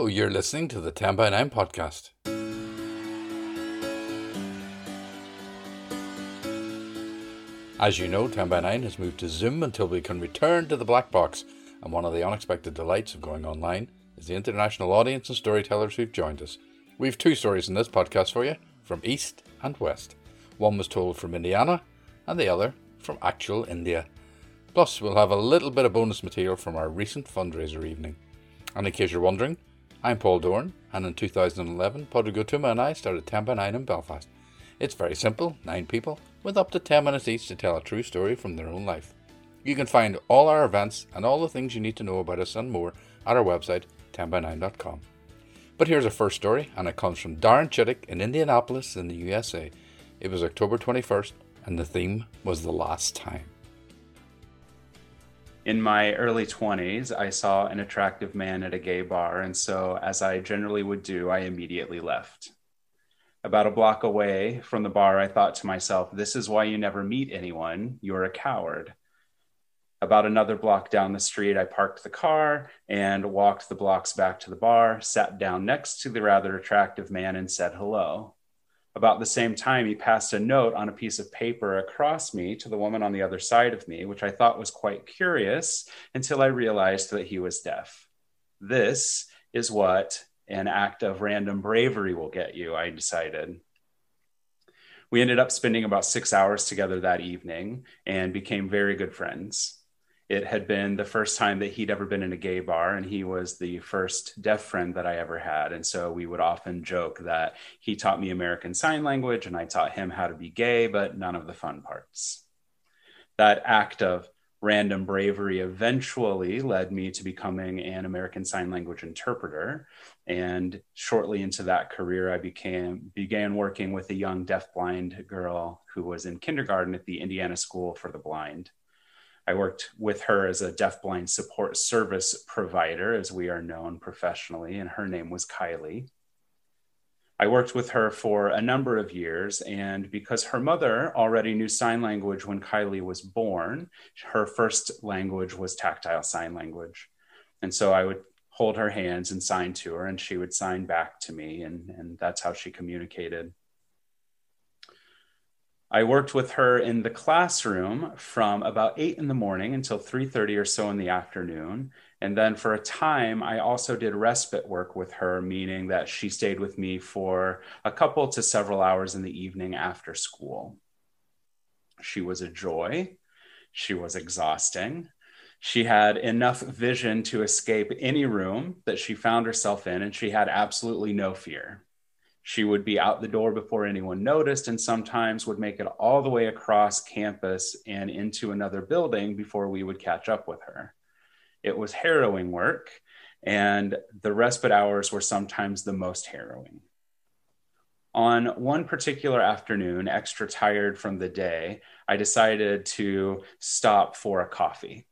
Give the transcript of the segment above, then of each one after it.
Hello, you're listening to the 10 by 9 podcast. As you know, 10 by 9 has moved to Zoom until we can return to the black box, and one of the unexpected delights of going online is the international audience and storytellers who've joined us. We've two stories in this podcast for you from East and West. One was told from Indiana, and the other from actual India. Plus, we'll have a little bit of bonus material from our recent fundraiser evening. And in case you're wondering, I'm Paul Doran, and in 2011, Padraig Ó and I started 10 by 9 in Belfast. It's very simple, nine people, with up to 10 minutes each to tell a true story from their own life. You can find all our events and all the things you need to know about us and more at our website, 10by9.com. But here's our first story, and it comes from Darren Chittick in Indianapolis in the USA. It was October 21st, and the theme was the last time. In my early 20s, I saw an attractive man at a gay bar, and so, as I generally would do, I immediately left. About a block away from the bar, I thought to myself, This is why you never meet anyone. You're a coward. About another block down the street, I parked the car and walked the blocks back to the bar, sat down next to the rather attractive man, and said hello. About the same time, he passed a note on a piece of paper across me to the woman on the other side of me, which I thought was quite curious until I realized that he was deaf. This is what an act of random bravery will get you, I decided. We ended up spending about six hours together that evening and became very good friends it had been the first time that he'd ever been in a gay bar and he was the first deaf friend that i ever had. And so we would often joke that he taught me american sign language and i taught him how to be gay but none of the fun parts. That act of random bravery eventually led me to becoming an american sign language interpreter. And shortly into that career i became began working with a young deafblind girl who was in kindergarten at the indiana school for the blind I worked with her as a deafblind support service provider, as we are known professionally, and her name was Kylie. I worked with her for a number of years, and because her mother already knew sign language when Kylie was born, her first language was tactile sign language. And so I would hold her hands and sign to her, and she would sign back to me, and, and that's how she communicated. I worked with her in the classroom from about eight in the morning until 3:30 or so in the afternoon. And then for a time, I also did respite work with her, meaning that she stayed with me for a couple to several hours in the evening after school. She was a joy. She was exhausting. She had enough vision to escape any room that she found herself in, and she had absolutely no fear. She would be out the door before anyone noticed, and sometimes would make it all the way across campus and into another building before we would catch up with her. It was harrowing work, and the respite hours were sometimes the most harrowing. On one particular afternoon, extra tired from the day, I decided to stop for a coffee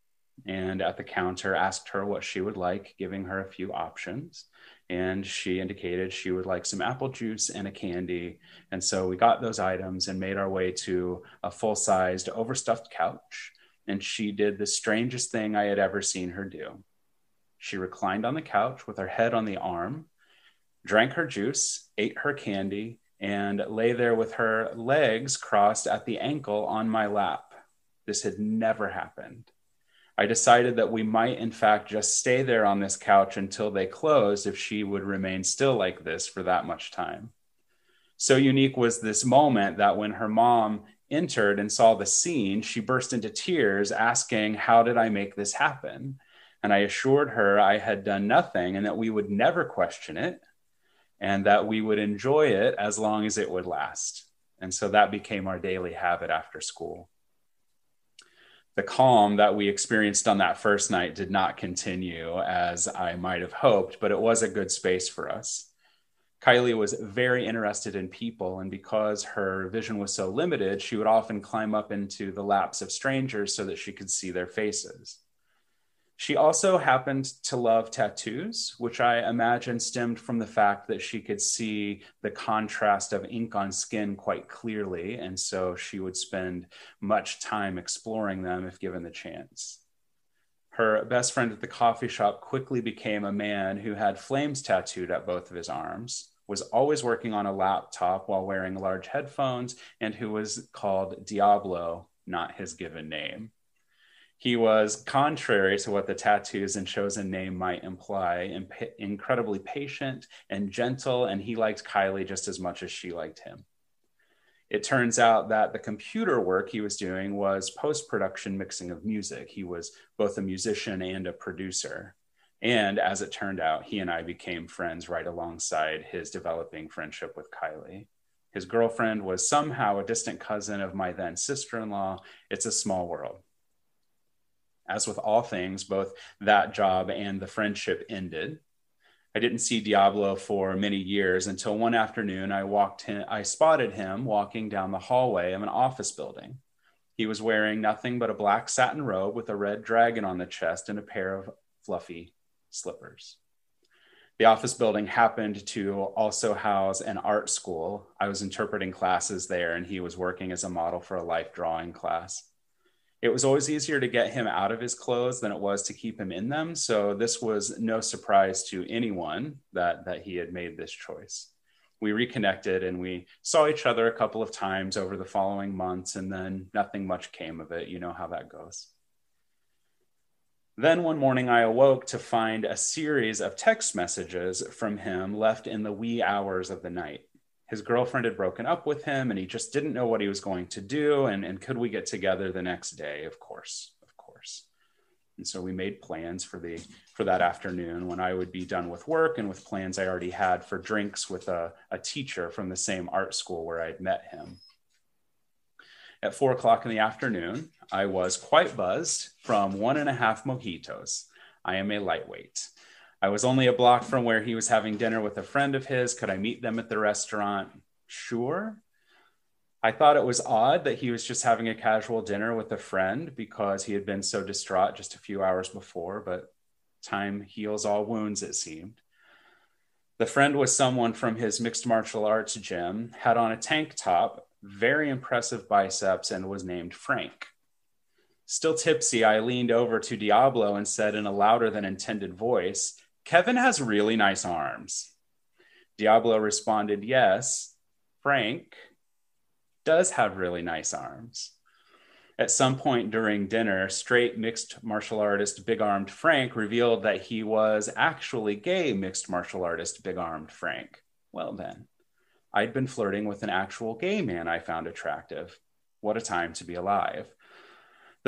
and at the counter asked her what she would like, giving her a few options and she indicated she would like some apple juice and a candy. And so we got those items and made our way to a full sized overstuffed couch. And she did the strangest thing I had ever seen her do. She reclined on the couch with her head on the arm, drank her juice, ate her candy, and lay there with her legs crossed at the ankle on my lap. This had never happened. I decided that we might, in fact, just stay there on this couch until they closed if she would remain still like this for that much time. So unique was this moment that when her mom entered and saw the scene, she burst into tears, asking, How did I make this happen? And I assured her I had done nothing and that we would never question it and that we would enjoy it as long as it would last. And so that became our daily habit after school the calm that we experienced on that first night did not continue as I might have hoped, but it was a good space for us. Kylie was very interested in people, and because her vision was so limited, she would often climb up into the laps of strangers so that she could see their faces. She also happened to love tattoos, which I imagine stemmed from the fact that she could see the contrast of ink on skin quite clearly. And so she would spend much time exploring them if given the chance. Her best friend at the coffee shop quickly became a man who had flames tattooed at both of his arms, was always working on a laptop while wearing large headphones, and who was called Diablo, not his given name. He was contrary to what the tattoos and chosen name might imply, imp- incredibly patient and gentle, and he liked Kylie just as much as she liked him. It turns out that the computer work he was doing was post production mixing of music. He was both a musician and a producer. And as it turned out, he and I became friends right alongside his developing friendship with Kylie. His girlfriend was somehow a distant cousin of my then sister in law. It's a small world as with all things, both that job and the friendship ended. I didn't see Diablo for many years until one afternoon I walked him, I spotted him walking down the hallway of an office building. He was wearing nothing but a black satin robe with a red dragon on the chest and a pair of fluffy slippers. The office building happened to also house an art school. I was interpreting classes there, and he was working as a model for a life drawing class it was always easier to get him out of his clothes than it was to keep him in them. So this was no surprise to anyone that that he had made this choice. We reconnected and we saw each other a couple of times over the following months, and then nothing much came of it. You know how that goes. Then one morning, I awoke to find a series of text messages from him left in the wee hours of the night his girlfriend had broken up with him and he just didn't know what he was going to do. And, and could we get together the next day? Of course, of course. And so we made plans for the for that afternoon when I would be done with work and with plans I already had for drinks with a, a teacher from the same art school where I'd met him. At four o'clock in the afternoon, I was quite buzzed from one and a half mojitos. I am a lightweight. I was only a block from where he was having dinner with a friend of his. Could I meet them at the restaurant? Sure. I thought it was odd that he was just having a casual dinner with a friend because he had been so distraught just a few hours before, but time heals all wounds, it seemed. The friend was someone from his mixed martial arts gym, had on a tank top, very impressive biceps, and was named Frank. Still tipsy, I leaned over to Diablo and said in a louder than intended voice, Kevin has really nice arms. Diablo responded, Yes, Frank does have really nice arms. At some point during dinner, straight mixed martial artist Big Armed Frank revealed that he was actually gay mixed martial artist Big Armed Frank. Well, then, I'd been flirting with an actual gay man I found attractive. What a time to be alive.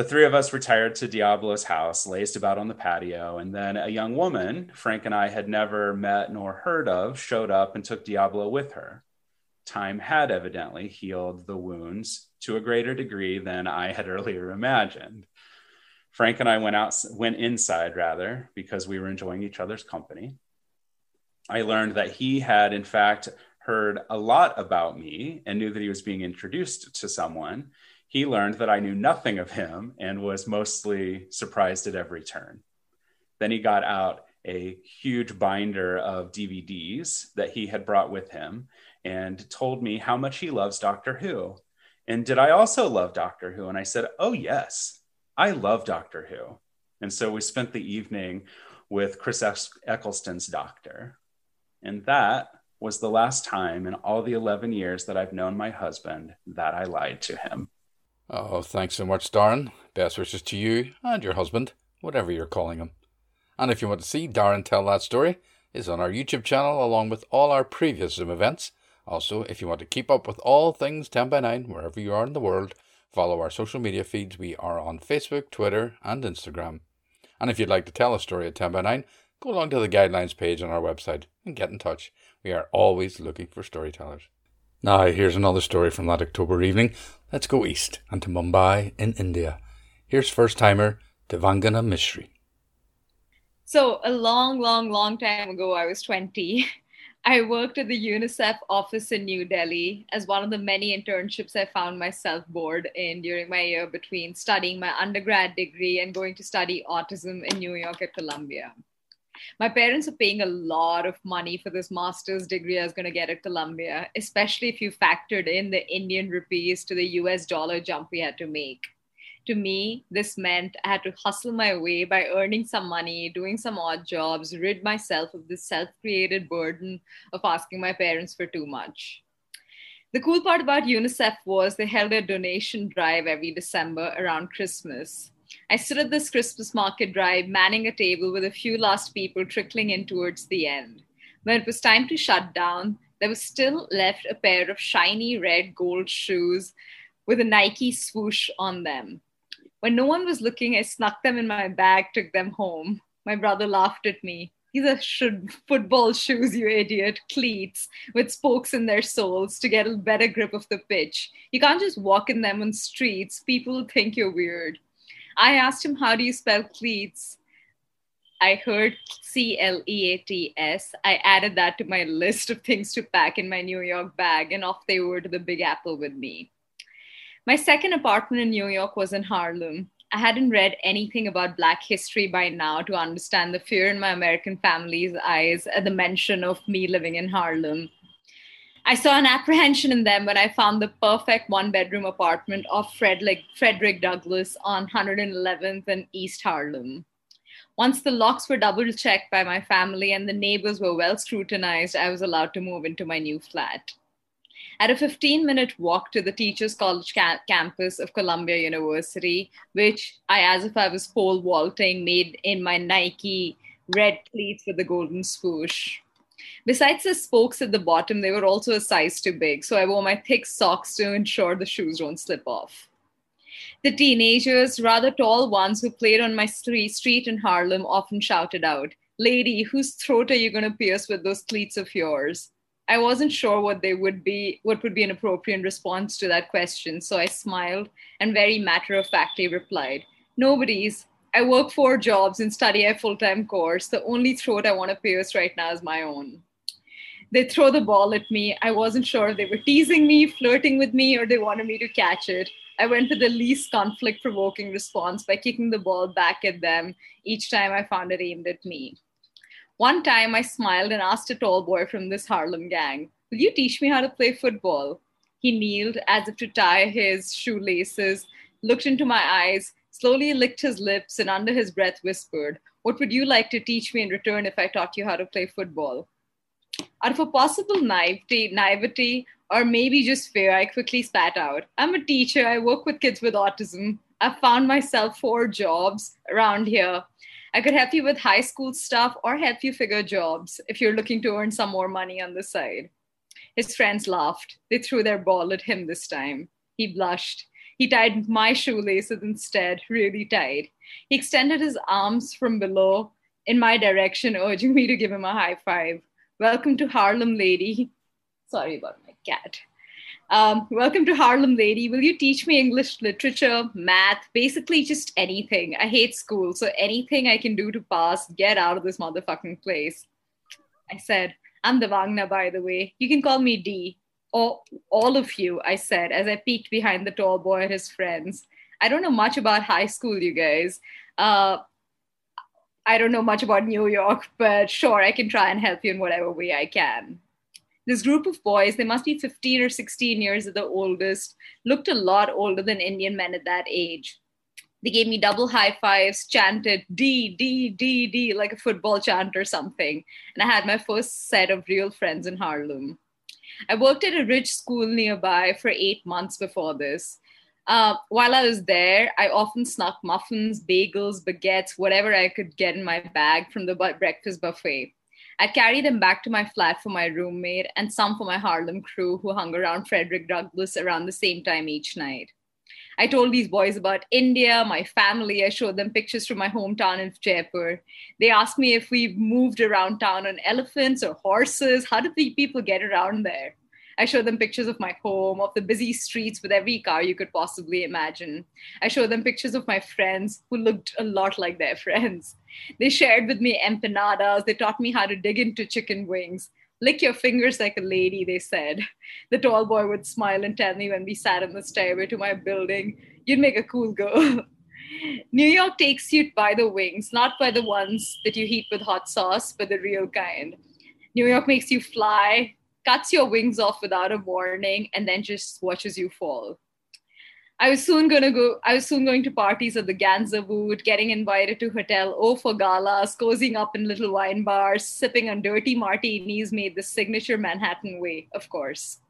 The three of us retired to Diablo's house, lazed about on the patio, and then a young woman Frank and I had never met nor heard of showed up and took Diablo with her. Time had evidently healed the wounds to a greater degree than I had earlier imagined. Frank and I went out, went inside rather, because we were enjoying each other's company. I learned that he had, in fact, heard a lot about me and knew that he was being introduced to someone he learned that I knew nothing of him and was mostly surprised at every turn. Then he got out a huge binder of DVDs that he had brought with him and told me how much he loves Doctor Who. And did I also love Doctor Who? And I said, Oh, yes, I love Doctor Who. And so we spent the evening with Chris Eccleston's Doctor. And that was the last time in all the 11 years that I've known my husband that I lied to him. Oh, thanks so much, Darren. Best wishes to you and your husband, whatever you're calling him. And if you want to see Darren tell that story, it's on our YouTube channel along with all our previous Zoom events. Also, if you want to keep up with all things 10 by 9 wherever you are in the world, follow our social media feeds. We are on Facebook, Twitter, and Instagram. And if you'd like to tell a story at 10 by 9, go along to the guidelines page on our website and get in touch. We are always looking for storytellers. Now, here's another story from that October evening. Let's go east and to Mumbai in India. Here's first timer Devangana Mishri. So, a long, long, long time ago, I was 20. I worked at the UNICEF office in New Delhi as one of the many internships I found myself bored in during my year between studying my undergrad degree and going to study autism in New York at Columbia my parents are paying a lot of money for this master's degree I was going to get at Columbia, especially if you factored in the Indian rupees to the US dollar jump we had to make. To me, this meant I had to hustle my way by earning some money, doing some odd jobs, rid myself of this self created burden of asking my parents for too much. The cool part about UNICEF was they held a donation drive every December around Christmas. I stood at this Christmas market drive, manning a table with a few last people trickling in towards the end. When it was time to shut down, there was still left a pair of shiny red gold shoes with a Nike swoosh on them. When no one was looking, I snuck them in my bag, took them home. My brother laughed at me. These are should football shoes, you idiot. Cleats with spokes in their soles to get a better grip of the pitch. You can't just walk in them on streets. People think you're weird. I asked him, How do you spell cleats? I heard C L E A T S. I added that to my list of things to pack in my New York bag, and off they were to the Big Apple with me. My second apartment in New York was in Harlem. I hadn't read anything about Black history by now to understand the fear in my American family's eyes at the mention of me living in Harlem. I saw an apprehension in them when I found the perfect one bedroom apartment of Frederick, Frederick Douglass on 111th and East Harlem. Once the locks were double checked by my family and the neighbors were well scrutinized, I was allowed to move into my new flat. At a 15 minute walk to the Teachers College ca- campus of Columbia University, which I, as if I was pole vaulting, made in my Nike red cleats with the golden swoosh. Besides the spokes at the bottom, they were also a size too big, so I wore my thick socks to ensure the shoes don't slip off. The teenagers, rather tall ones who played on my street in Harlem, often shouted out, Lady, whose throat are you going to pierce with those cleats of yours? I wasn't sure what they would be, what would be an appropriate response to that question. So I smiled and very matter of factly replied, Nobody's. I work four jobs and study a full time course. The only throat I want to pierce right now is my own. They throw the ball at me. I wasn't sure if they were teasing me, flirting with me, or they wanted me to catch it. I went for the least conflict provoking response by kicking the ball back at them each time I found it aimed at me. One time I smiled and asked a tall boy from this Harlem gang, Will you teach me how to play football? He kneeled as if to tie his shoelaces, looked into my eyes, slowly licked his lips, and under his breath whispered, What would you like to teach me in return if I taught you how to play football? Out of a possible naivety, naivety, or maybe just fear, I quickly spat out. I'm a teacher. I work with kids with autism. I've found myself four jobs around here. I could help you with high school stuff or help you figure jobs if you're looking to earn some more money on the side. His friends laughed. They threw their ball at him this time. He blushed. He tied my shoelaces instead, really tight. He extended his arms from below in my direction, urging me to give him a high five. Welcome to Harlem, lady. Sorry about my cat. Um, welcome to Harlem Lady. Will you teach me English literature, math, basically just anything? I hate school, so anything I can do to pass, get out of this motherfucking place. I said, I'm Devangna, by the way. You can call me D. Or all of you, I said, as I peeked behind the tall boy and his friends. I don't know much about high school, you guys. Uh, I don't know much about New York, but sure, I can try and help you in whatever way I can this group of boys, they must be 15 or 16 years at the oldest, looked a lot older than Indian men at that age. They gave me double high fives, chanted D, D, D, D, like a football chant or something. And I had my first set of real friends in Harlem. I worked at a rich school nearby for eight months before this. Uh, while I was there, I often snuck muffins, bagels, baguettes, whatever I could get in my bag from the breakfast buffet. I'd carry them back to my flat for my roommate and some for my Harlem crew who hung around Frederick Douglass around the same time each night. I told these boys about India, my family. I showed them pictures from my hometown in Jaipur. They asked me if we moved around town on elephants or horses. How did the people get around there? I showed them pictures of my home, of the busy streets with every car you could possibly imagine. I showed them pictures of my friends who looked a lot like their friends. They shared with me empanadas. They taught me how to dig into chicken wings. Lick your fingers like a lady, they said. The tall boy would smile and tell me when we sat in the stairway to my building, You'd make a cool girl. New York takes you by the wings, not by the ones that you heat with hot sauce, but the real kind. New York makes you fly, cuts your wings off without a warning, and then just watches you fall. I was soon going to go. I was soon going to parties at the Gansevoort, getting invited to Hotel O for galas, cozying up in little wine bars, sipping on dirty martinis made the signature Manhattan way, of course.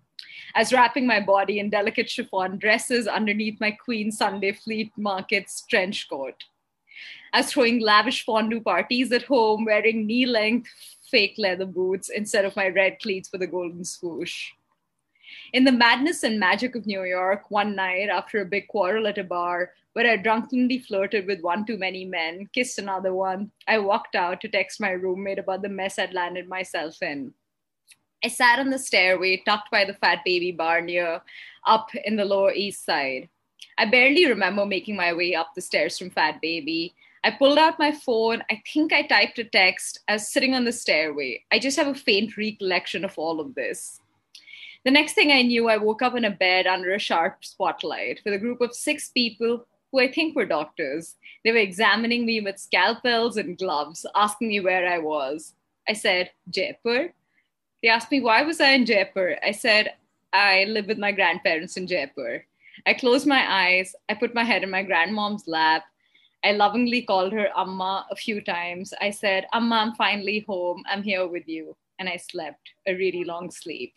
I was wrapping my body in delicate chiffon dresses underneath my Queen Sunday Fleet Market's trench coat. I was throwing lavish fondue parties at home, wearing knee-length fake leather boots instead of my red cleats with a golden swoosh. In the madness and magic of New York, one night after a big quarrel at a bar, where I drunkenly flirted with one too many men, kissed another one, I walked out to text my roommate about the mess I'd landed myself in. I sat on the stairway, tucked by the fat baby bar near up in the Lower East Side. I barely remember making my way up the stairs from Fat Baby. I pulled out my phone. I think I typed a text. I was sitting on the stairway. I just have a faint recollection of all of this. The next thing I knew, I woke up in a bed under a sharp spotlight with a group of six people who I think were doctors. They were examining me with scalpels and gloves, asking me where I was. I said, Jaipur. They asked me, why was I in Jaipur? I said, I live with my grandparents in Jaipur. I closed my eyes. I put my head in my grandmom's lap. I lovingly called her Amma a few times. I said, Amma, I'm finally home. I'm here with you. And I slept a really long sleep.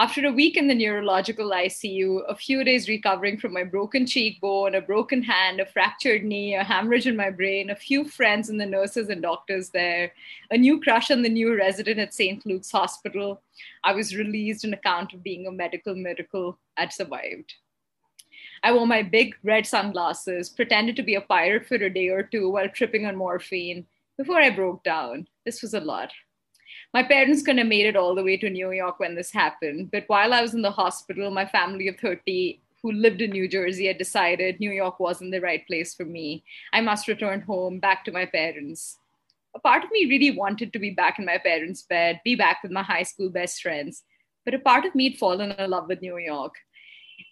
After a week in the neurological ICU, a few days recovering from my broken cheekbone, a broken hand, a fractured knee, a hemorrhage in my brain, a few friends and the nurses and doctors there, a new crush on the new resident at St. Luke's Hospital, I was released on account of being a medical miracle. I'd survived. I wore my big red sunglasses, pretended to be a pirate for a day or two while tripping on morphine before I broke down. This was a lot my parents couldn't have made it all the way to New York when this happened. But while I was in the hospital, my family of 30 who lived in New Jersey had decided New York wasn't the right place for me. I must return home, back to my parents. A part of me really wanted to be back in my parents' bed, be back with my high school best friends. But a part of me had fallen in love with New York.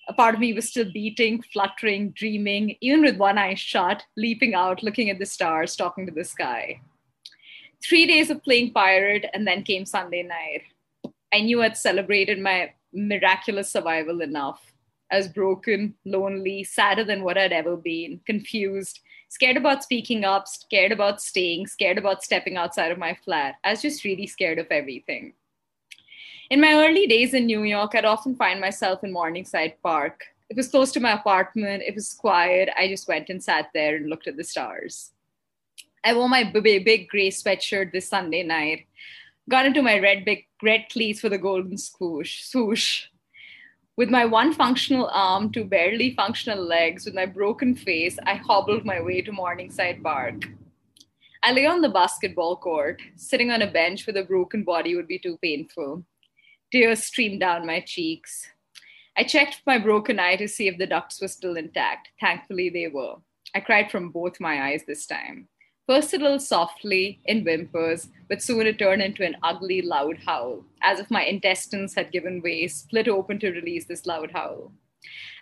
A part of me was still beating, fluttering, dreaming, even with one eye shut, leaping out, looking at the stars, talking to the sky three days of playing pirate, and then came Sunday night. I knew I'd celebrated my miraculous survival enough. I was broken, lonely, sadder than what I'd ever been, confused, scared about speaking up, scared about staying, scared about stepping outside of my flat. I was just really scared of everything. In my early days in New York, I'd often find myself in Morningside Park. It was close to my apartment, it was quiet. I just went and sat there and looked at the stars. I wore my big, big gray sweatshirt this Sunday night. Got into my red big red cleats for the golden swoosh. swoosh. With my one functional arm, two barely functional legs, with my broken face, I hobbled my way to Morningside Park. I lay on the basketball court. Sitting on a bench with a broken body would be too painful. Tears streamed down my cheeks. I checked my broken eye to see if the ducts were still intact. Thankfully, they were. I cried from both my eyes this time. Little softly in whimpers, but soon it turned into an ugly, loud howl, as if my intestines had given way, split open to release this loud howl.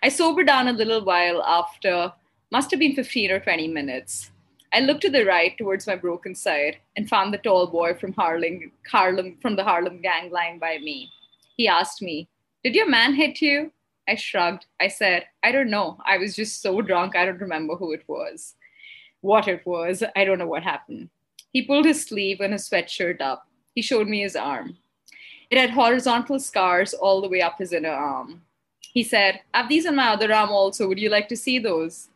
I sobered down a little while after, must have been 15 or 20 minutes. I looked to the right towards my broken side and found the tall boy from Harlem, Harlem from the Harlem gang lying by me. He asked me, Did your man hit you? I shrugged. I said, I don't know. I was just so drunk, I don't remember who it was what it was. I don't know what happened. He pulled his sleeve and his sweatshirt up. He showed me his arm. It had horizontal scars all the way up his inner arm. He said, I have these on my other arm also. Would you like to see those?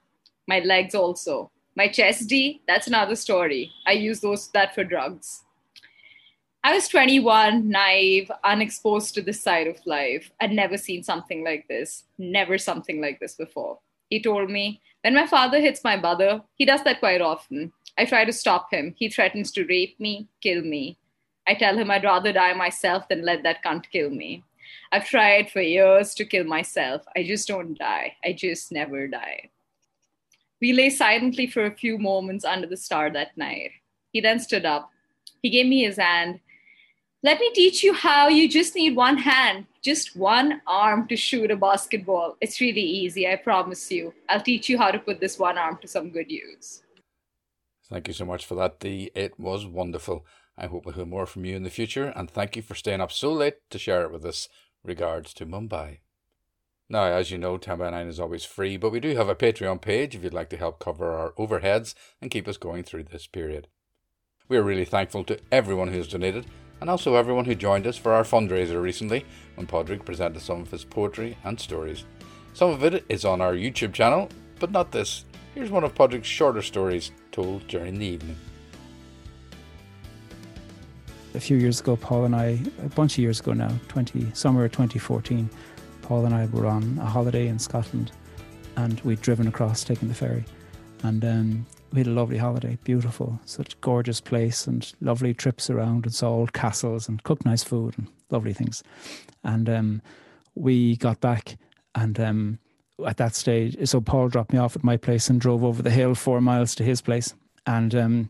My legs also. My chest D, that's another story. I use those that for drugs. I was 21, naive, unexposed to this side of life. I'd never seen something like this, never something like this before. He told me, when my father hits my mother, he does that quite often. I try to stop him. He threatens to rape me, kill me. I tell him I'd rather die myself than let that cunt kill me. I've tried for years to kill myself. I just don't die. I just never die. We lay silently for a few moments under the star that night. He then stood up. He gave me his hand. Let me teach you how you just need one hand just one arm to shoot a basketball. It's really easy, I promise you. I'll teach you how to put this one arm to some good use. Thank you so much for that, Dee. It was wonderful. I hope we'll hear more from you in the future, and thank you for staying up so late to share it with us. Regards to Mumbai. Now, as you know, 10 by 9 is always free, but we do have a Patreon page if you'd like to help cover our overheads and keep us going through this period. We are really thankful to everyone who has donated and also everyone who joined us for our fundraiser recently when Padraig presented some of his poetry and stories. Some of it is on our YouTube channel, but not this. Here's one of Padraig's shorter stories told during the evening. A few years ago, Paul and I, a bunch of years ago now, 20, summer 2014, Paul and I were on a holiday in Scotland and we'd driven across taking the ferry. And um, we had a lovely holiday, beautiful, such gorgeous place and lovely trips around and saw old castles and cooked nice food and lovely things. And um, we got back and um, at that stage, so Paul dropped me off at my place and drove over the hill four miles to his place. And um,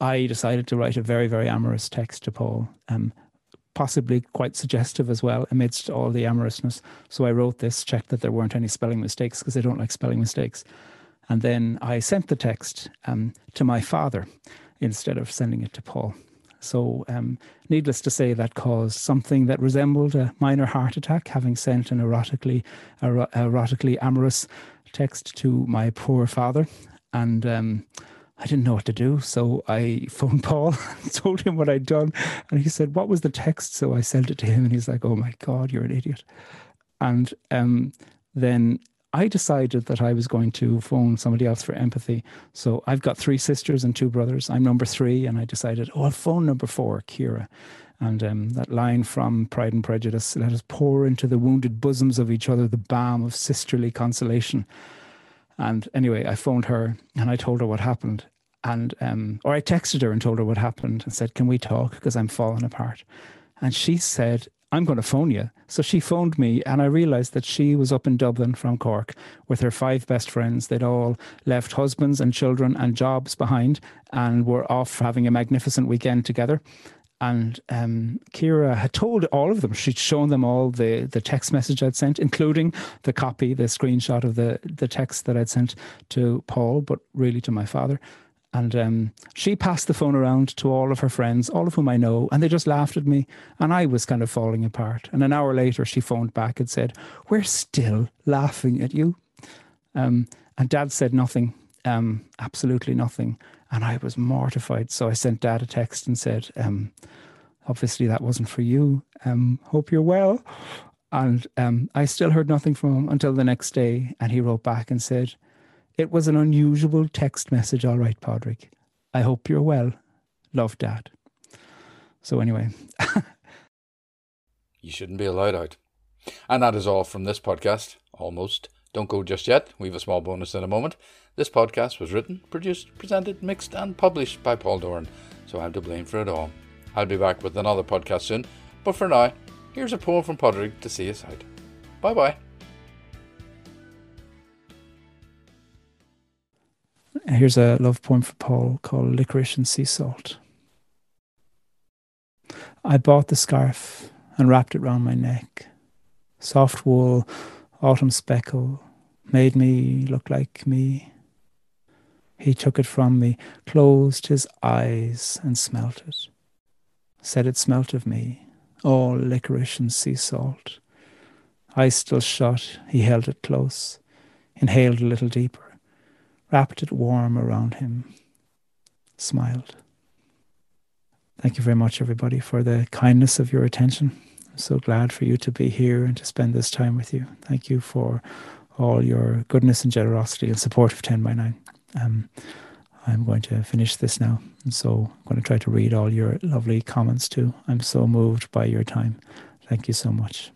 I decided to write a very, very amorous text to Paul. Um, possibly quite suggestive as well amidst all the amorousness. So I wrote this, checked that there weren't any spelling mistakes because I don't like spelling mistakes. And then I sent the text um, to my father instead of sending it to Paul. So, um, needless to say, that caused something that resembled a minor heart attack, having sent an erotically, er- erotically amorous text to my poor father. And um, I didn't know what to do. So I phoned Paul, told him what I'd done. And he said, What was the text? So I sent it to him and he's like, Oh my God, you're an idiot. And um, then I decided that I was going to phone somebody else for empathy. So I've got three sisters and two brothers. I'm number three. And I decided, Oh, I'll phone number four, Kira. And um, that line from Pride and Prejudice let us pour into the wounded bosoms of each other the balm of sisterly consolation. And anyway, I phoned her and I told her what happened. And, um, or I texted her and told her what happened and said, Can we talk? Because I'm falling apart. And she said, I'm going to phone you. So she phoned me, and I realized that she was up in Dublin from Cork with her five best friends. They'd all left husbands and children and jobs behind and were off having a magnificent weekend together. And um, Kira had told all of them, she'd shown them all the, the text message I'd sent, including the copy, the screenshot of the, the text that I'd sent to Paul, but really to my father. And um, she passed the phone around to all of her friends, all of whom I know, and they just laughed at me. And I was kind of falling apart. And an hour later, she phoned back and said, We're still laughing at you. Um, and dad said nothing, um, absolutely nothing. And I was mortified. So I sent dad a text and said, um, obviously that wasn't for you. Um, hope you're well. And um, I still heard nothing from him until the next day. And he wrote back and said, It was an unusual text message, all right, Padraig. I hope you're well. Love, Dad. So, anyway. you shouldn't be allowed out. And that is all from this podcast, almost. Don't go just yet. We have a small bonus in a moment. This podcast was written, produced, presented, mixed, and published by Paul Doran, so I'm to blame for it all. I'll be back with another podcast soon, but for now, here's a poem from Padraig to see us out. Bye bye. Here's a love poem for Paul called Licorice and Sea Salt. I bought the scarf and wrapped it round my neck. Soft wool, autumn speckle, made me look like me. He took it from me, closed his eyes, and smelt it. Said it smelt of me, all licorice and sea salt. Eyes still shut, he held it close, inhaled a little deeper, wrapped it warm around him, smiled. Thank you very much, everybody, for the kindness of your attention. I'm so glad for you to be here and to spend this time with you. Thank you for all your goodness and generosity and support of 10 by 9. Um, I'm going to finish this now. And so I'm going to try to read all your lovely comments too. I'm so moved by your time. Thank you so much.